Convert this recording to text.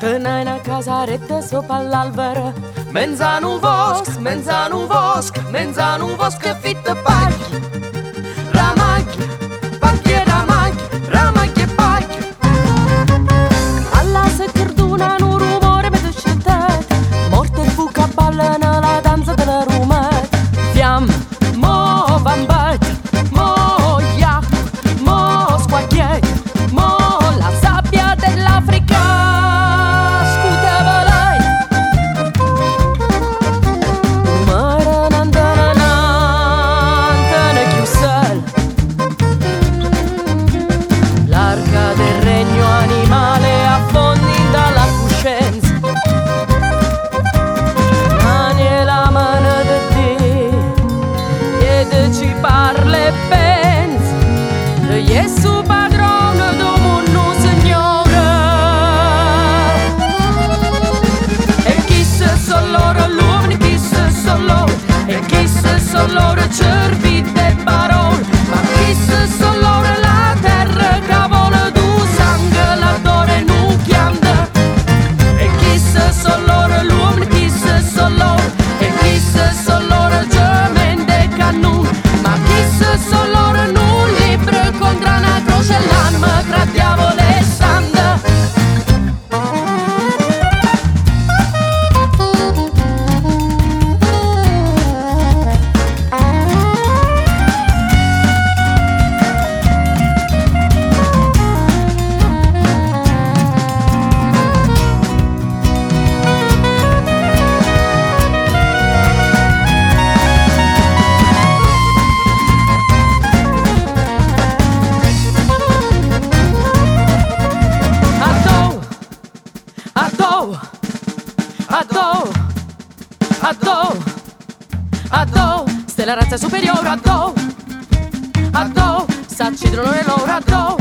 Tânăra cazaretă, sopa la alberă Menzanul vosc, menzanul vosc, menzanul vosc, că fită pari. verso loro cervitale două, a două, stella razza superior, a două, a două, saci dronul lor, a două,